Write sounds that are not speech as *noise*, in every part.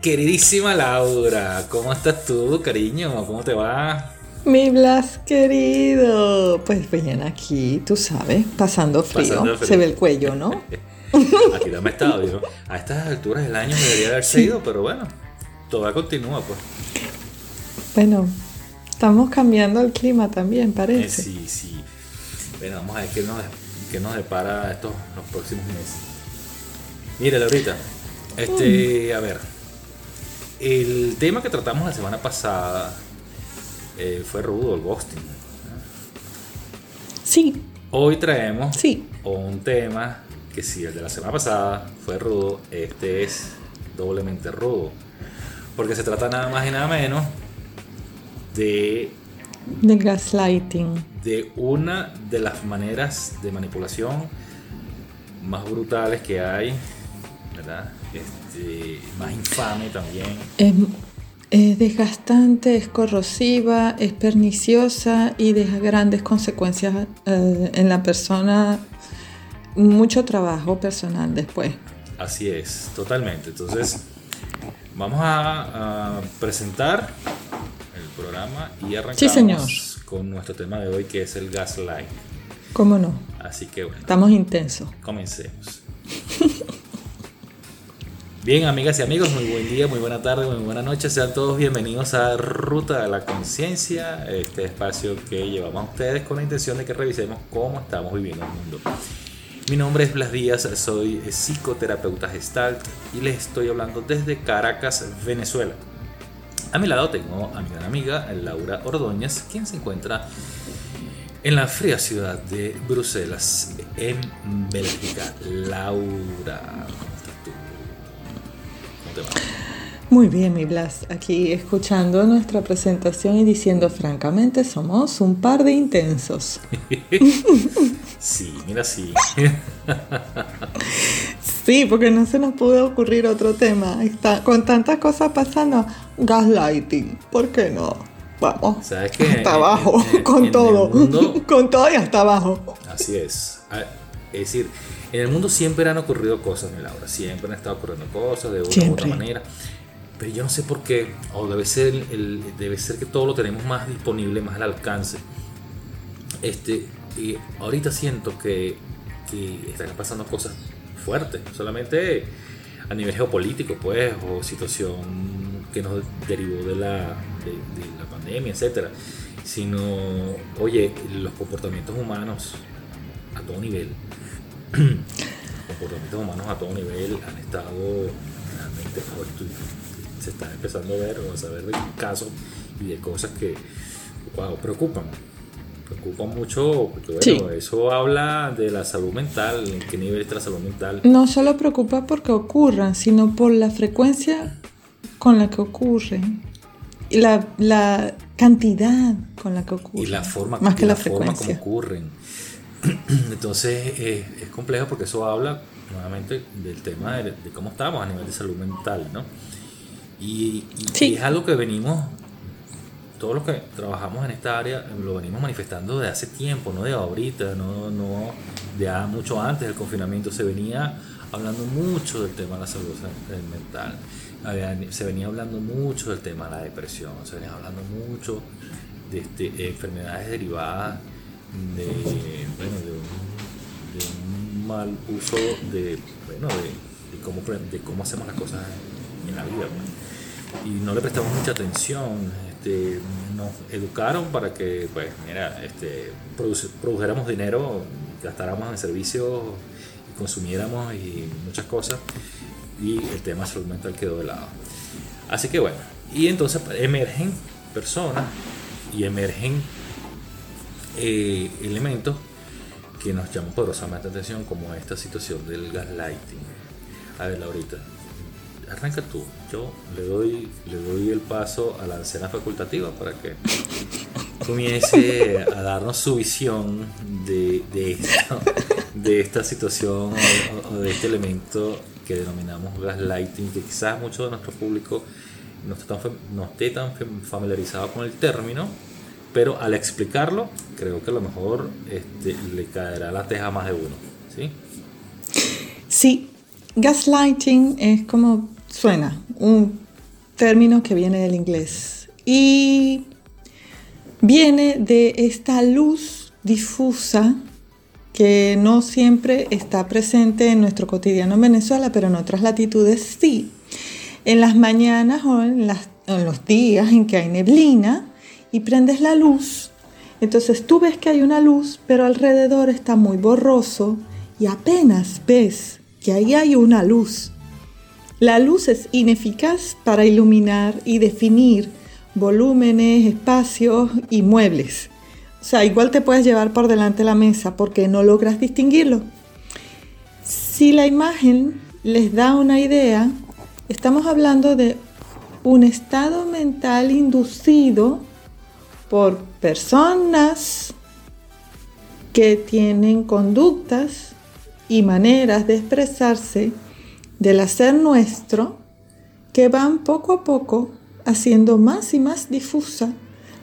Queridísima Laura, ¿cómo estás tú, cariño? ¿Cómo te va? Mi Blas querido, pues bien aquí, tú sabes, pasando frío. Se ve el cuello, ¿no? *laughs* aquí no me estado, ¿no? A estas alturas del año debería haberse ido, pero bueno, todo continúa, pues. Bueno, estamos cambiando el clima también, parece. Eh, sí, sí. Bueno, vamos a ver qué nos, qué nos depara estos los próximos meses. Mira, Laurita, este, a ver, el tema que tratamos la semana pasada eh, fue rudo, el ghosting. Sí. Hoy traemos sí. un tema que si el de la semana pasada fue rudo, este es doblemente rudo. Porque se trata nada más y nada menos de... De gaslighting. De una de las maneras de manipulación más brutales que hay, ¿verdad? Este, más infame también. Es, desgastante, es corrosiva, es perniciosa y deja grandes consecuencias eh, en la persona, mucho trabajo personal después. Así es, totalmente. Entonces, vamos a, presentar el programa y arrancamos con nuestro tema de hoy que es el gaslight. ¿Cómo no? Así que bueno. Estamos intensos. Comencemos. Bien, amigas y amigos, muy buen día, muy buena tarde, muy buena noche. Sean todos bienvenidos a Ruta de la Conciencia, este espacio que llevamos a ustedes con la intención de que revisemos cómo estamos viviendo el mundo. Mi nombre es Blas Díaz, soy psicoterapeuta gestalt y les estoy hablando desde Caracas, Venezuela. A mi lado tengo a mi gran amiga Laura Ordóñez, quien se encuentra en la fría ciudad de Bruselas, en Bélgica. Laura, muy bien, mi Blas, aquí escuchando nuestra presentación y diciendo francamente, somos un par de intensos. *laughs* sí, mira, sí. *laughs* sí, porque no se nos pudo ocurrir otro tema. Está, con tantas cosas pasando, gaslighting, ¿por qué no? Vamos, ¿Sabes hasta abajo, con todo, *laughs* con todo y hasta abajo. Así es. Ah, es decir, en el mundo siempre han ocurrido cosas, mi Laura, siempre han estado ocurriendo cosas de una u otra manera. Pero yo no sé por qué, o debe ser, el, debe ser que todo lo tenemos más disponible, más al alcance. Este, y ahorita siento que, que están pasando cosas fuertes, solamente a nivel geopolítico, pues, o situación que nos derivó de la, de, de la pandemia, etcétera, sino, oye, los comportamientos humanos a todo nivel comportamientos humanos a todo nivel han estado realmente se está empezando a ver o a saber de casos y de cosas que wow, preocupan preocupan mucho porque bueno, eso habla de la salud mental, en qué nivel está la salud mental. No solo preocupa porque ocurran, sino por la frecuencia con la que ocurren y la, la cantidad con la que ocurren. Y la forma, más que la, forma como ocurren. *clears throat* Entonces eh, es complejo porque eso habla nuevamente del tema de, cómo estamos a nivel de salud mental, ¿no? Y, es algo que venimos, todos los que trabajamos en esta área, lo venimos manifestando de hace tiempo, no de ahorita, no, no de mucho antes del confinamiento, se venía hablando mucho del tema de la salud mental, se venía hablando mucho del tema de la depresión, se venía hablando mucho de este, enfermedades derivadas de, mal uso de, bueno, de, cómo, de cómo hacemos las cosas en la vida. Y no le prestamos mucha atención. Este, nos educaron para que, pues, mira, este, produjéramos dinero, gastáramos en servicios, consumiéramos y muchas cosas. Y el tema salud quedó de lado. Así que bueno, y entonces emergen personas y emergen eh, elementos que nos llaman poderosamente atención, como esta situación del gaslighting. A ver, Laurita, arranca tú. Yo le doy, le doy el paso a la anciana facultativa para que comience a darnos su visión de, de, de esta situación o, de este elemento que denominamos gaslighting, que quizás mucho de nuestro público no no esté tan familiarizado con el término pero al explicarlo, creo que a lo mejor este, le caerá la teja más de uno. ¿sí? sí, gaslighting es como suena, un término que viene del inglés y viene de esta luz difusa que no siempre está presente en nuestro cotidiano en Venezuela, pero en otras latitudes sí. En las mañanas o en, en los días en que hay neblina y prendes la luz, entonces tú ves que hay una luz, pero alrededor está muy borroso y apenas ves que ahí hay una luz. La luz es ineficaz para iluminar y definir volúmenes, espacios y muebles. O sea, igual te puedes llevar por delante la mesa porque no logras distinguirlo. Si la imagen les da una idea, estamos hablando de un estado mental inducido por personas que tienen conductas y maneras de expresarse del hacer nuestro que van poco a poco haciendo más y más difusa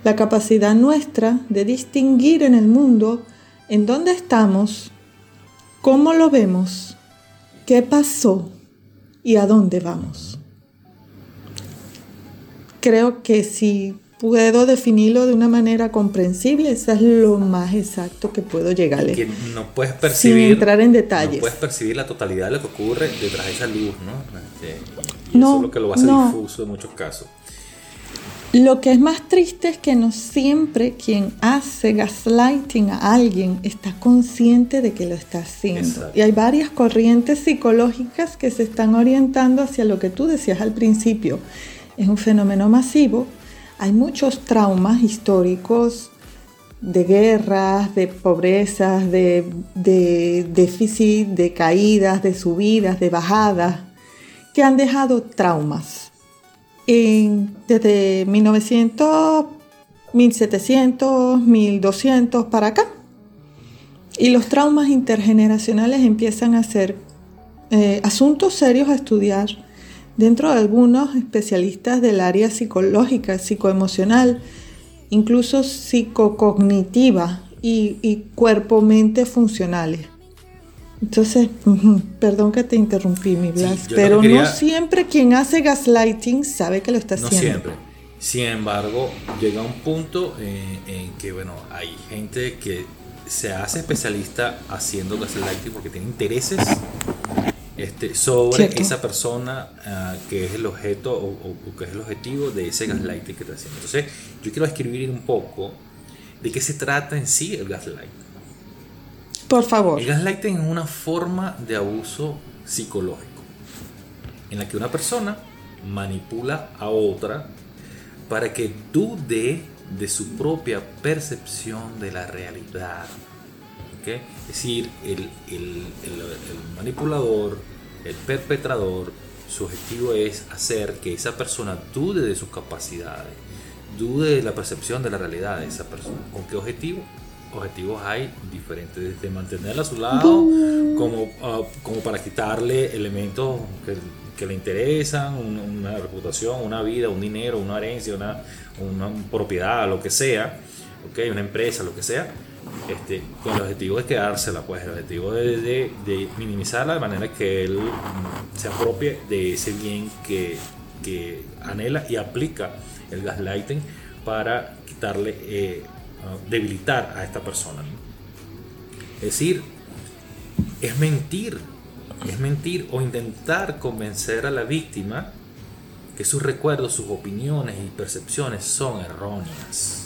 la capacidad nuestra de distinguir en el mundo en dónde estamos, cómo lo vemos, qué pasó y a dónde vamos. Creo que si puedo definirlo de una manera comprensible, eso es lo más exacto que puedo llegarle. Que no puedes percibir. Sin entrar en detalles. No puedes percibir la totalidad de lo que ocurre detrás de esa luz, ¿no? Este, y eso es lo que lo hace difuso en muchos casos. Lo que es más triste es que no siempre quien hace gaslighting a alguien está consciente de que lo está haciendo. Y hay varias corrientes psicológicas que se están orientando hacia lo que tú decías al principio. Es un fenómeno masivo. Hay muchos traumas históricos de guerras, de pobrezas, de, déficit, de caídas, de subidas, de bajadas, que han dejado traumas desde 1900, 1700, 1200 para acá. Y los traumas intergeneracionales empiezan a ser eh, asuntos serios a estudiar dentro de algunos especialistas del área psicológica, psicoemocional, incluso psicocognitiva y, y cuerpo-mente funcionales. Entonces, perdón que te interrumpí, mi Blas, pero no siempre quien hace gaslighting sabe que lo está haciendo. No siempre. Sin embargo, llega un punto eh, en que, bueno, hay gente que se hace especialista haciendo gaslighting porque tiene intereses este, sobre esa persona ah, que es el objeto o, que es el objetivo de ese gaslighting que está haciendo. Entonces, yo quiero escribir un poco de qué se trata en sí el gaslighting. Por favor. El gaslighting es una forma de abuso psicológico en la que una persona manipula a otra para que dude de su propia percepción de la realidad. Es decir, el, manipulador, el perpetrador, su objetivo es hacer que esa persona dude de sus capacidades, dude de la percepción de la realidad de esa persona. ¿Con qué objetivo? objetivos hay diferentes, desde mantenerla a su lado, como, ah, como para quitarle elementos que, que le interesan, una, reputación, una vida, un dinero, una herencia, una, una propiedad, lo que sea, okay, una empresa, lo que sea, este, con el objetivo de quedársela, pues el objetivo de, de, minimizarla de manera que él se apropie de ese bien que, que anhela y aplica el gaslighting para quitarle eh, debilitar a esta persona. Es decir, es mentir, es mentir o intentar convencer a la víctima que sus recuerdos, sus opiniones y percepciones son erróneas.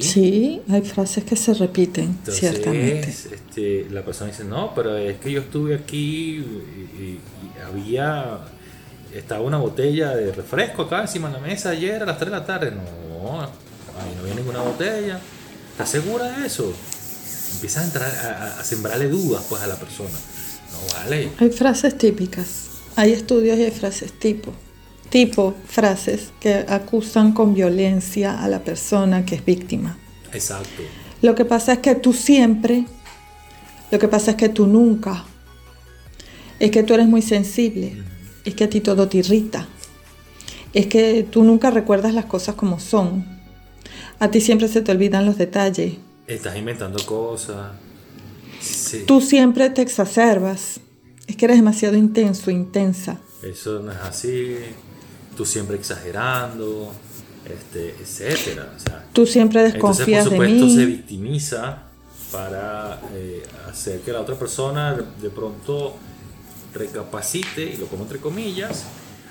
¿Sí? hay frases que se repiten, ciertamente. Este, la persona dice, no, pero es que yo estuve aquí y, había, estaba una botella de refresco acá encima de la mesa ayer a las 3 de la tarde. No, Ay, no viene ninguna botella. ¿Estás segura de eso? Empiezas a entrar a, sembrarle dudas pues a la persona. No vale. Hay frases típicas. Hay estudios y hay frases tipo. Tipo frases que acusan con violencia a la persona que es víctima. Exacto. Lo que pasa es que tú siempre, lo que pasa es que tú nunca, es que tú eres muy sensible, es que a ti todo te irrita, es que tú nunca recuerdas las cosas como son, a ti siempre se te olvidan los detalles. Estás inventando cosas. Tú siempre te exacerbas. Es que eres demasiado intenso, intensa. Eso no es así. Tú siempre exagerando, este, etcétera. tú siempre desconfías entonces, por supuesto, se victimiza para eh, hacer que la otra persona de pronto recapacite, y lo pongo entre comillas,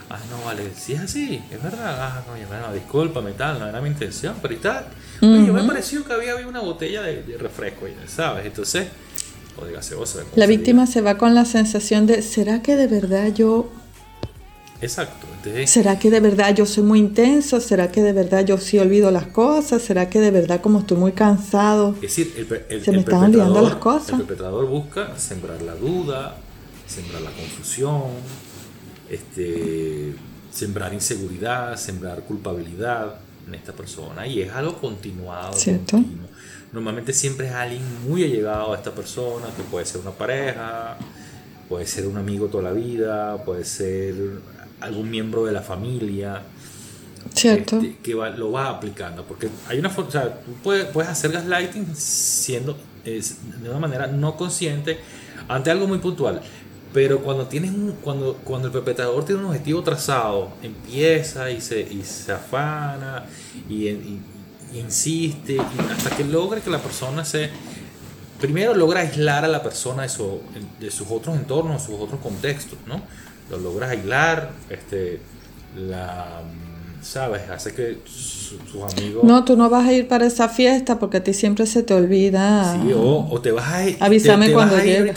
ah, no, vale, si es así, es verdad, ah, coño, bueno, discúlpame, tal, no era mi intención, pero y tal. Oye, me pareció que había, una botella de, refresco, ¿sabes? Entonces, o de gaseosa. La víctima se va con la sensación de, ¿será que de verdad yo... Exacto. ¿Será que de verdad yo soy muy intenso? ¿Será que de verdad yo sí olvido las cosas? ¿Será que de verdad como estoy muy cansado? Es decir, el, se me están olvidando las cosas. El perpetrador busca sembrar la duda, sembrar la confusión, este, sembrar inseguridad, sembrar culpabilidad en esta persona y es algo continuado. Continuo. Normalmente siempre es alguien muy allegado a esta persona, que puede ser una pareja, puede ser un amigo toda la vida, puede ser algún miembro de la familia. Cierto. Este, que lo va aplicando. Porque hay una forma, o sea, tú puedes, puedes hacer gaslighting siendo de una manera no consciente ante algo muy puntual. Pero cuando tienes un, cuando, cuando el perpetrador tiene un objetivo trazado, empieza y se, y se afana y, insiste hasta que logra que la persona se primero logra aislar a la persona de, su, de sus otros entornos, sus otros contextos, ¿no? Lo logras aislar, este, la ¿sabes? Hace que sus amigos... No, tú no vas a ir para esa fiesta porque a ti siempre se te olvida. Sí, o, te vas a ir... Avísame cuando llegue.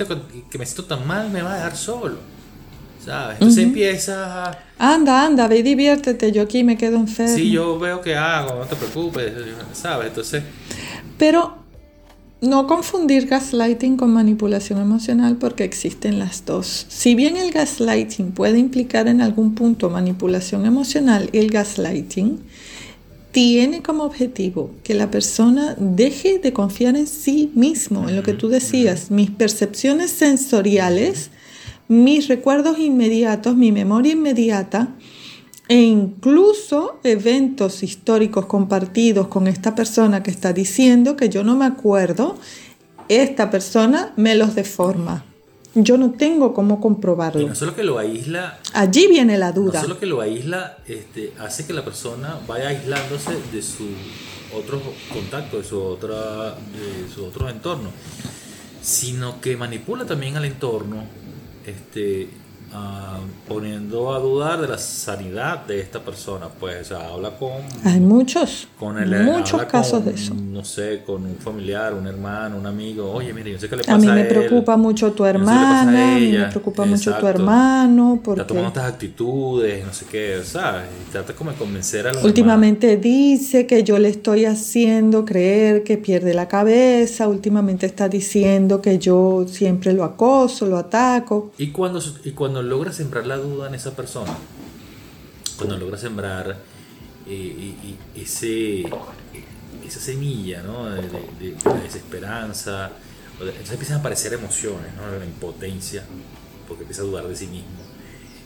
Que me siento tan mal, me vas a dejar solo. ¿Sabes? Entonces empieza a... Anda, anda, ve y diviértete, yo aquí me quedo enfermo. Sí, yo veo que hago, no te preocupes, ¿sabes? Entonces... Pero no confundir gaslighting con manipulación emocional porque existen las dos. Si bien el gaslighting puede implicar en algún punto manipulación emocional, el gaslighting tiene como objetivo que la persona deje de confiar en sí mismo, en lo que tú decías, mis percepciones sensoriales, mis recuerdos inmediatos, mi memoria inmediata, e incluso eventos históricos compartidos con esta persona que está diciendo que yo no me acuerdo, esta persona me los deforma. Yo no tengo cómo comprobarlo. no solo que lo aísla. Allí viene la duda. No solo que lo aísla, este, hace que la persona vaya aislándose de su otros contactos, de su, otra, de su otro entorno, sino que manipula también al entorno este, Ah, poniendo a dudar de la sanidad de esta persona. Pues habla con. Hay muchos. Con el, muchos casos de eso. No sé, con un familiar, un hermano, un amigo. Oye, mire, yo sé que le pasa a mí me preocupa mucho tu hermana, a, mí me preocupa mucho tu hermano. Porque... Está tomando estas actitudes, no sé qué, ¿sabes? Y trata como de convencer a los Últimamente dice que yo le estoy haciendo creer que pierde la cabeza. Últimamente está diciendo que yo siempre lo acoso, lo ataco. Y cuando, y cuando logra sembrar la duda en esa persona, cuando logra sembrar eh, ese, esa semilla de, desesperanza, entonces empiezan a aparecer emociones, ¿no? la impotencia, porque empieza a dudar de sí mismo,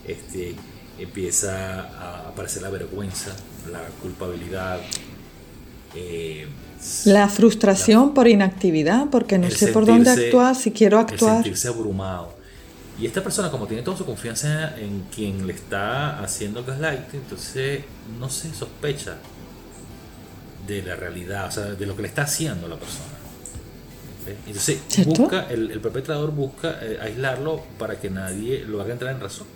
este, empieza a aparecer la vergüenza, la culpabilidad. Eh, la frustración por inactividad, porque no sé por dónde actuar, si quiero actuar. El sentirse abrumado. Y esta persona, como tiene toda su confianza en quien le está haciendo gaslighting, entonces no se sospecha de la realidad, o sea, de lo que le está haciendo la persona. Entonces, busca, el, perpetrador busca eh, aislarlo para que nadie lo haga entrar en razón.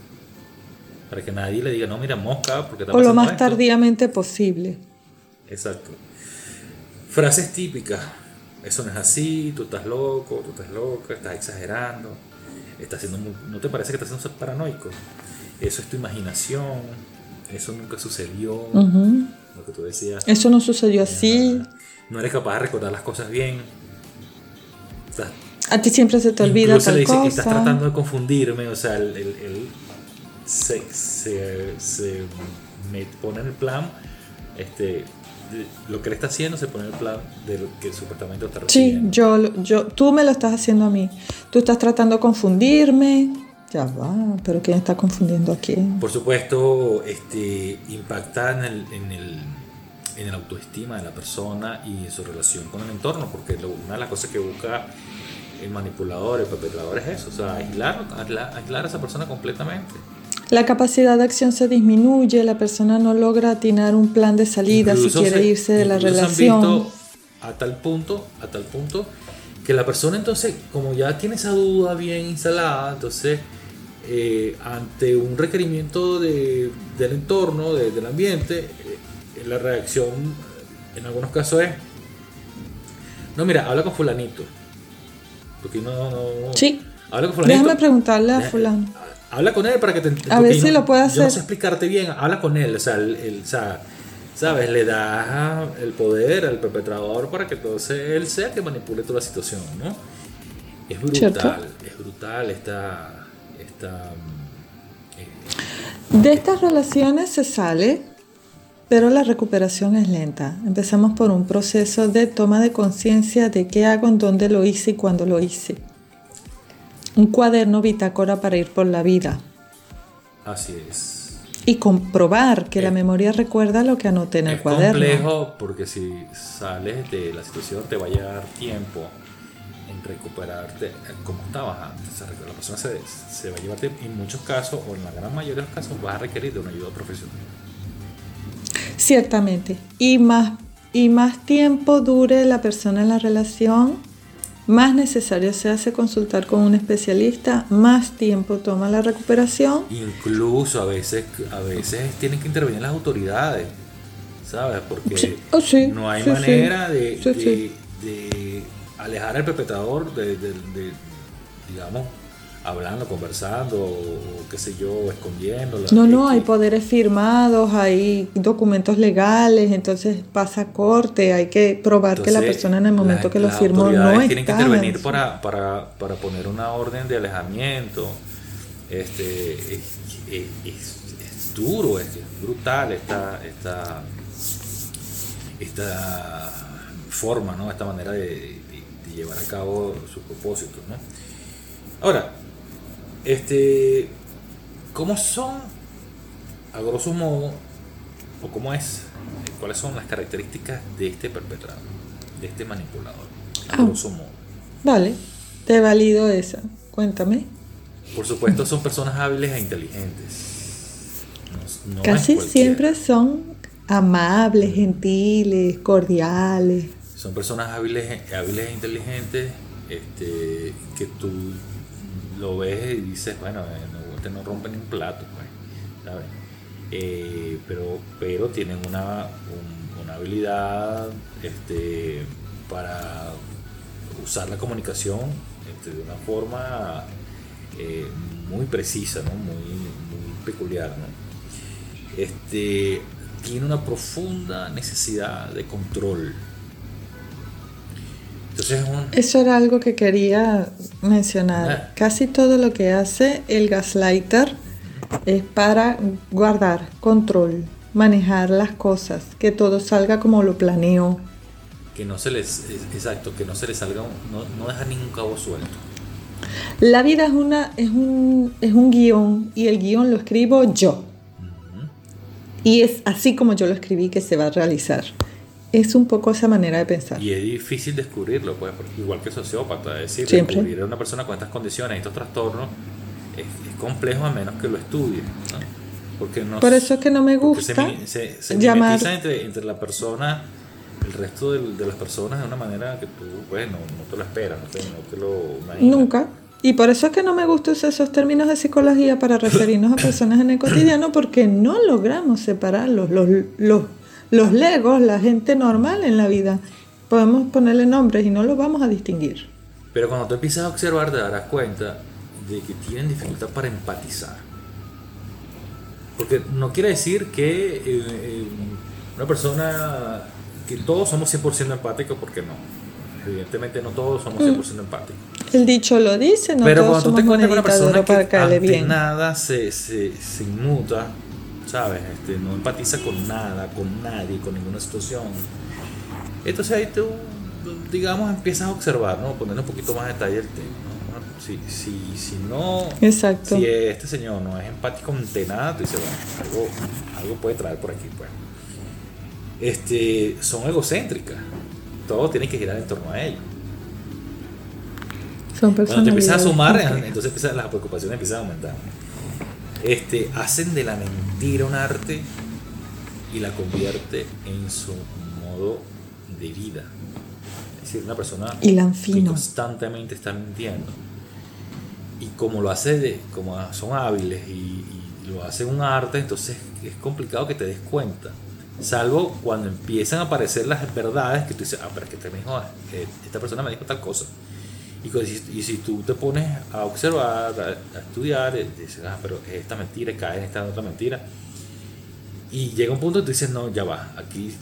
Para que nadie le diga, no, mira, mosca, porque O lo más tardíamente posible. Exacto. Frases típicas. Eso no es así, tú estás loco, tú estás loca, estás exagerando está siendo ¿no te parece que estás siendo paranoico? Eso es tu imaginación, eso nunca sucedió, lo que tú decías. Eso no sucedió así. No eres capaz de recordar las cosas bien. a ti siempre se te olvida tal le dice que estás tratando de confundirme, o sea, él, se, se, me pone en el plan, este, lo que él está haciendo se pone el plan de lo que supuestamente está recibiendo. Sí, yo, yo, tú me lo estás haciendo a mí. Tú estás tratando de confundirme. Ya va, pero ¿quién está confundiendo a quién? Por supuesto, este, impacta en el, en el, en el autoestima de la persona y en su relación con el entorno, porque una de las cosas que busca el manipulador, el perpetrador es eso, o sea, aislar, aislar a esa persona completamente. La capacidad de acción se disminuye, la persona no logra atinar un plan de salida si quiere irse de la relación. a tal punto, a tal punto que la persona entonces, como ya tiene esa duda bien instalada, entonces eh, ante un requerimiento de, del entorno, del ambiente, eh, la reacción en algunos casos es, no, mira, habla con fulanito. Porque no, no, sí. Habla con fulanito. Déjame preguntarle a fulano. Habla con él para que te A ver si lo puede hacer. Yo no sé explicarte bien, habla con él, o sea, el, o sea, ¿sabes? Le da el poder al perpetrador para que entonces él sea que manipule toda la situación, ¿no? Es brutal, es brutal esta... esta eh, de estas relaciones se sale, pero la recuperación es lenta. Empezamos por un proceso de toma de conciencia de qué hago, en dónde lo hice y cuándo lo hice un cuaderno bitácora para ir por la vida. Así es. Y comprobar que la eh, memoria recuerda lo que anoté en el cuaderno. Es complejo porque si sales de la situación te va a llevar tiempo en recuperarte como estabas antes. La persona se, va a llevar en muchos casos, o en la gran mayoría de los casos, vas a requerir de una ayuda profesional. Ciertamente. Y más, y más tiempo dure la persona en la relación, más necesario se hace consultar con un especialista, más tiempo toma la recuperación. Incluso a veces, a veces tienen que intervenir las autoridades, ¿sabes? Porque oh, no hay manera de, alejar al perpetrador de, digamos, hablando, conversando, o qué sé yo, escondiendo. No, no, hay poderes firmados, hay documentos legales, entonces pasa corte, hay que probar que la persona en el momento que lo firmó no tienen que intervenir para, para, para, poner una orden de alejamiento. Este, es, duro, es, brutal esta, esta, esta forma, ¿no? esta manera de, de llevar a cabo sus propósitos. ¿no? Ahora, este, ¿Cómo son, a grosso modo, o cómo es, cuáles son las características de este perpetrador, de este manipulador, a ah. grosso modo? Vale, te valido esa. Cuéntame. Por supuesto, son personas hábiles e inteligentes. Casi siempre son amables, gentiles, cordiales. Son personas hábiles, hábiles e inteligentes este, que tú lo ves y dices, bueno, no, este no rompe ni un plato, pues, ¿sabes? Eh, pero, pero tienen una, una habilidad este, para usar la comunicación este, de una forma eh, muy precisa, ¿no? muy, muy peculiar. ¿no? Este, tiene una profunda necesidad de control eso era algo que quería mencionar. Ah. Casi todo lo que hace el gaslighter es para guardar control, manejar las cosas, que todo salga como lo planeó. Que no se les, exacto, que no se les salga, no, no deja ningún cabo suelto. La vida es, una, es, un, es un guion y el guion lo escribo yo. Y es así como yo lo escribí que se va a realizar es un poco esa manera de pensar. Y es difícil descubrirlo, pues, igual que sociópata, es decir, descubrir a una persona con estas condiciones, estos trastornos, es, complejo a menos que lo estudie. Porque no, Por eso es que no me gusta se, se, llamar... entre, entre la persona, el resto de, las personas de una manera que tú, pues, no, te lo esperas, no te, lo imaginas. Nunca. Y por eso es que no me gustan esos términos de psicología para referirnos a personas en el cotidiano, porque no logramos separarlos. Los, los los legos, la gente normal en la vida. Podemos ponerle nombres y no los vamos a distinguir. Pero cuando tú empiezas a observar te darás cuenta de que tienen dificultad para empatizar. Porque no quiere decir que eh, eh, una persona, que todos somos 100% empáticos, porque no. Evidentemente no todos somos 100% mm. empáticos. El dicho lo dice, no Pero cuando tú te encuentras con una persona que bien. nada se, se, se inmuta, ¿sabes? Este, no empatiza con nada, con nadie, con ninguna situación. Entonces ahí tú, digamos, empiezas a observar, ¿no? Poner un poquito más detalle el tema. ¿no? Si, si, si no, Exacto. si este señor no es empático ante nada, tú dices, bueno, algo, algo puede traer por aquí, pues. Este, son egocéntricas. Todo tiene que girar en torno a ellos. Son personas. Cuando te empiezas a sumar, entonces las preocupaciones empiezan a aumentar. Este, hacen de la mentira un arte y la convierte en su modo de vida. Es decir, una persona que constantemente está mintiendo. Y como lo hace, de, como son hábiles y, lo hace un arte, entonces es complicado que te des cuenta. Salvo cuando empiezan a aparecer las verdades que tú dices, ah, pero es que te dijo, eh, esta persona me dijo tal cosa. Y, si tú te pones a observar, a, estudiar, eh, dices, ah, pero esta mentira, cae en esta otra mentira. Y llega un punto y tú dices, no, ya va, aquí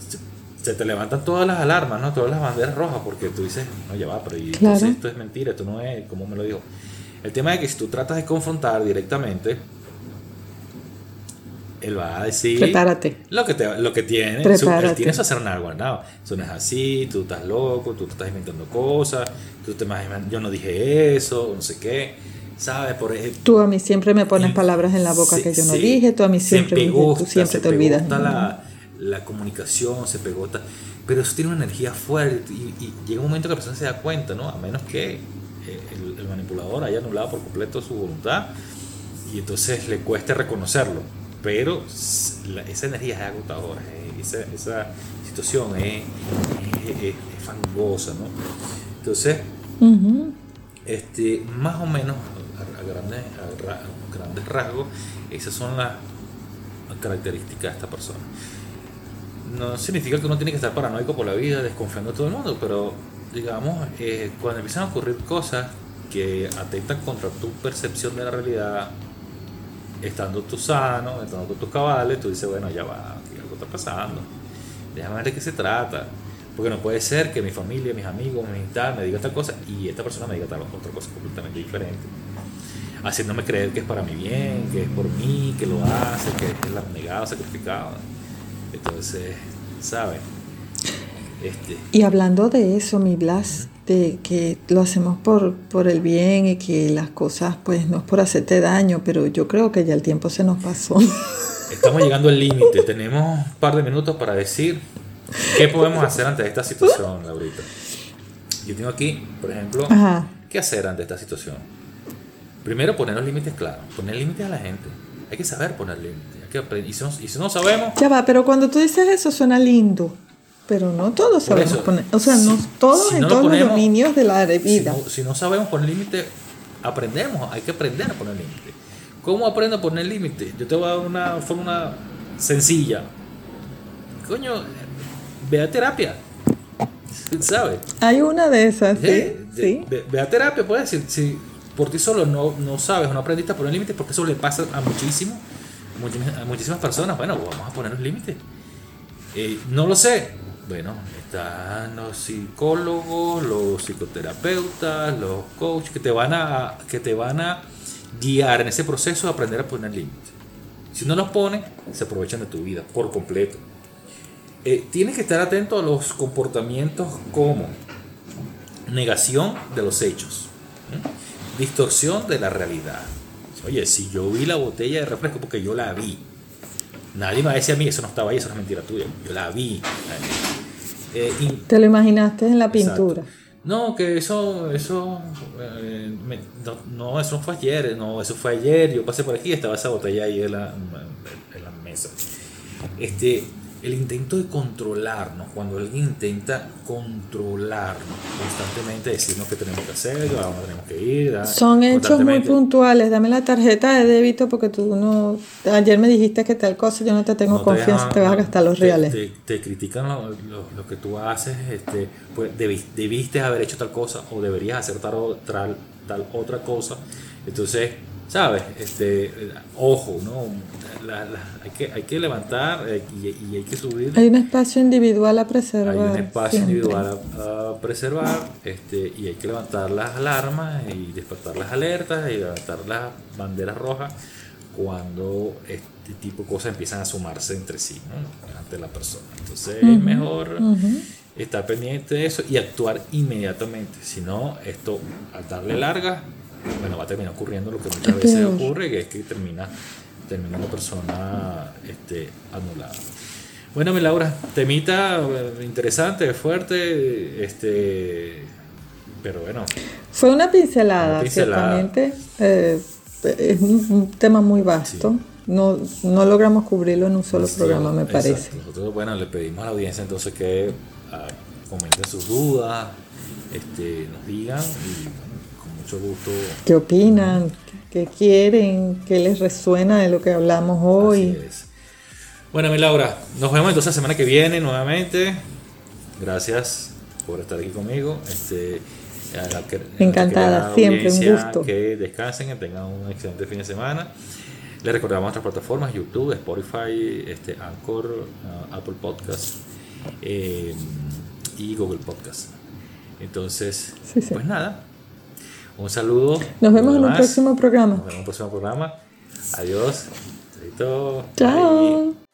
se, te levantan todas las alarmas, ¿no? Todas las banderas rojas, porque tú dices, no, ya va, pero entonces esto es mentira, esto no es, como me lo dijo. El tema es que si tú tratas de confrontar directamente, él va a decir Prepárate. lo que, te, lo que tiene. Prepárate. él tiene su hacer nada guardado. Eso no es así, tú estás loco, tú te estás inventando cosas, tú te imaginas, yo no dije eso, no sé qué. ¿Sabes? Por ejemplo, tú a mí siempre me pones palabras en la boca que yo no dije, tú a mí siempre, me gusta, tú siempre te olvidas. La, la comunicación se pegota, pero eso tiene una energía fuerte y, llega un momento que la persona se da cuenta, ¿no? A menos que eh, el, el manipulador haya anulado por completo su voluntad y entonces le cueste reconocerlo pero esa energía es agotadora, eh, esa, esa situación es, fangosa, ¿no? Entonces, este, más o menos a, grandes, grandes rasgos, esas son las características de esta persona. No significa que uno tiene que estar paranoico por la vida, desconfiando de todo el mundo, pero digamos, eh, cuando empiezan a ocurrir cosas que atentan contra tu percepción de la realidad, estando tú sano, estando con tus cabales, tú dices, bueno, ya va, algo está pasando. Déjame ver de qué se trata. Porque no puede ser que mi familia, mis amigos, mi tal, me diga tal cosa y esta persona me diga tal otra cosa completamente diferente. Haciéndome creer que es para mi bien, que es por mí, que lo hace, que es la negado, sacrificado. Entonces, ¿sabes? Este. Y hablando de eso, mi Blas, de que lo hacemos por, por el bien y que las cosas, pues no es por hacerte daño, pero yo creo que ya el tiempo se nos pasó. *laughs* Estamos llegando al límite, tenemos un par de minutos para decir qué podemos hacer ante esta situación, Laurita. Yo tengo aquí, por ejemplo, qué hacer ante esta situación. Primero, poner los límites claros, poner límites a la gente. Hay que saber poner límites. Y si, no, y si no sabemos... Ya va, pero cuando tú dices eso suena lindo. Pero no todos sabemos poner, o sea, no todos en todos los dominios de la vida. Si no, sabemos poner límite, aprendemos, hay que aprender a poner límite. ¿Cómo aprendo a poner límite? Yo te voy a dar una fórmula sencilla. Coño, ve a terapia. ¿Sabes? Hay una de esas, sí. sí. Ve, a terapia, puedes decir, si por ti solo no, no sabes o no aprendiste a poner límites, porque eso le pasa a muchísimo, a muchísimas personas, bueno, vamos a poner los límites. Eh, no lo sé, bueno, están los psicólogos, los psicoterapeutas, los coaches que te van a, que te van a guiar en ese proceso de aprender a poner límites. Si no los pones, se aprovechan de tu vida por completo. Eh, tienes que estar atento a los comportamientos como negación de los hechos, distorsión de la realidad. Oye, si yo vi la botella de refresco porque yo la vi, nadie me va a decir a mí, eso no estaba ahí, eso es mentira tuya, yo la vi. Eh, Te lo imaginaste en la pintura. No, que eso, eso, eh, no, eso fue ayer, no, eso fue ayer, yo pasé por aquí y estaba esa botella ahí en la, en la mesa. Este, el intento de controlarnos, cuando alguien intenta controlarnos constantemente, decirnos qué tenemos que hacer, a dónde tenemos que ir. Son hechos muy puntuales. Dame la tarjeta de débito porque tú no. Ayer me dijiste que tal cosa, yo no te tengo confianza, te, vas a gastar los reales. Te, critican lo, que tú haces, este, pues debiste haber hecho tal cosa o deberías hacer tal, tal, tal otra cosa. Entonces ¿sabes? Este, ojo, ¿no? hay, que, hay que levantar eh, y, hay que subir. Hay un espacio individual a preservar. Hay un espacio individual a, preservar este, y hay que levantar las alarmas y despertar las alertas y levantar las banderas rojas cuando este tipo de cosas empiezan a sumarse entre sí, ¿no? Ante la persona. Entonces es mejor estar pendiente de eso y actuar inmediatamente. Si no, esto al darle larga bueno, va a terminar ocurriendo lo que muchas veces ocurre, que es que termina, termina la persona este, anulada. Bueno, mi Laura, temita eh, interesante, fuerte, este, pero bueno. Fue una pincelada, ciertamente. Eh, es un, tema muy vasto. No, no logramos cubrirlo en un solo programa, me parece. Nosotros, bueno, le pedimos a la audiencia entonces que ah, comenten sus dudas, este, nos digan y con mucho gusto. ¿Qué opinan? ¿Qué quieren? ¿Qué les resuena de lo que hablamos hoy? Bueno, mi Laura, nos vemos entonces la semana que viene nuevamente. Gracias por estar aquí conmigo. Este, Encantada, siempre un gusto. Que descansen, que tengan un excelente fin de semana. Les recordamos nuestras plataformas, YouTube, Spotify, este, Anchor, uh, Apple Podcast eh, y Google Podcast. Entonces, pues nada, un saludo. Nos vemos en un próximo programa. Nos vemos en un próximo programa. Adiós. Chao.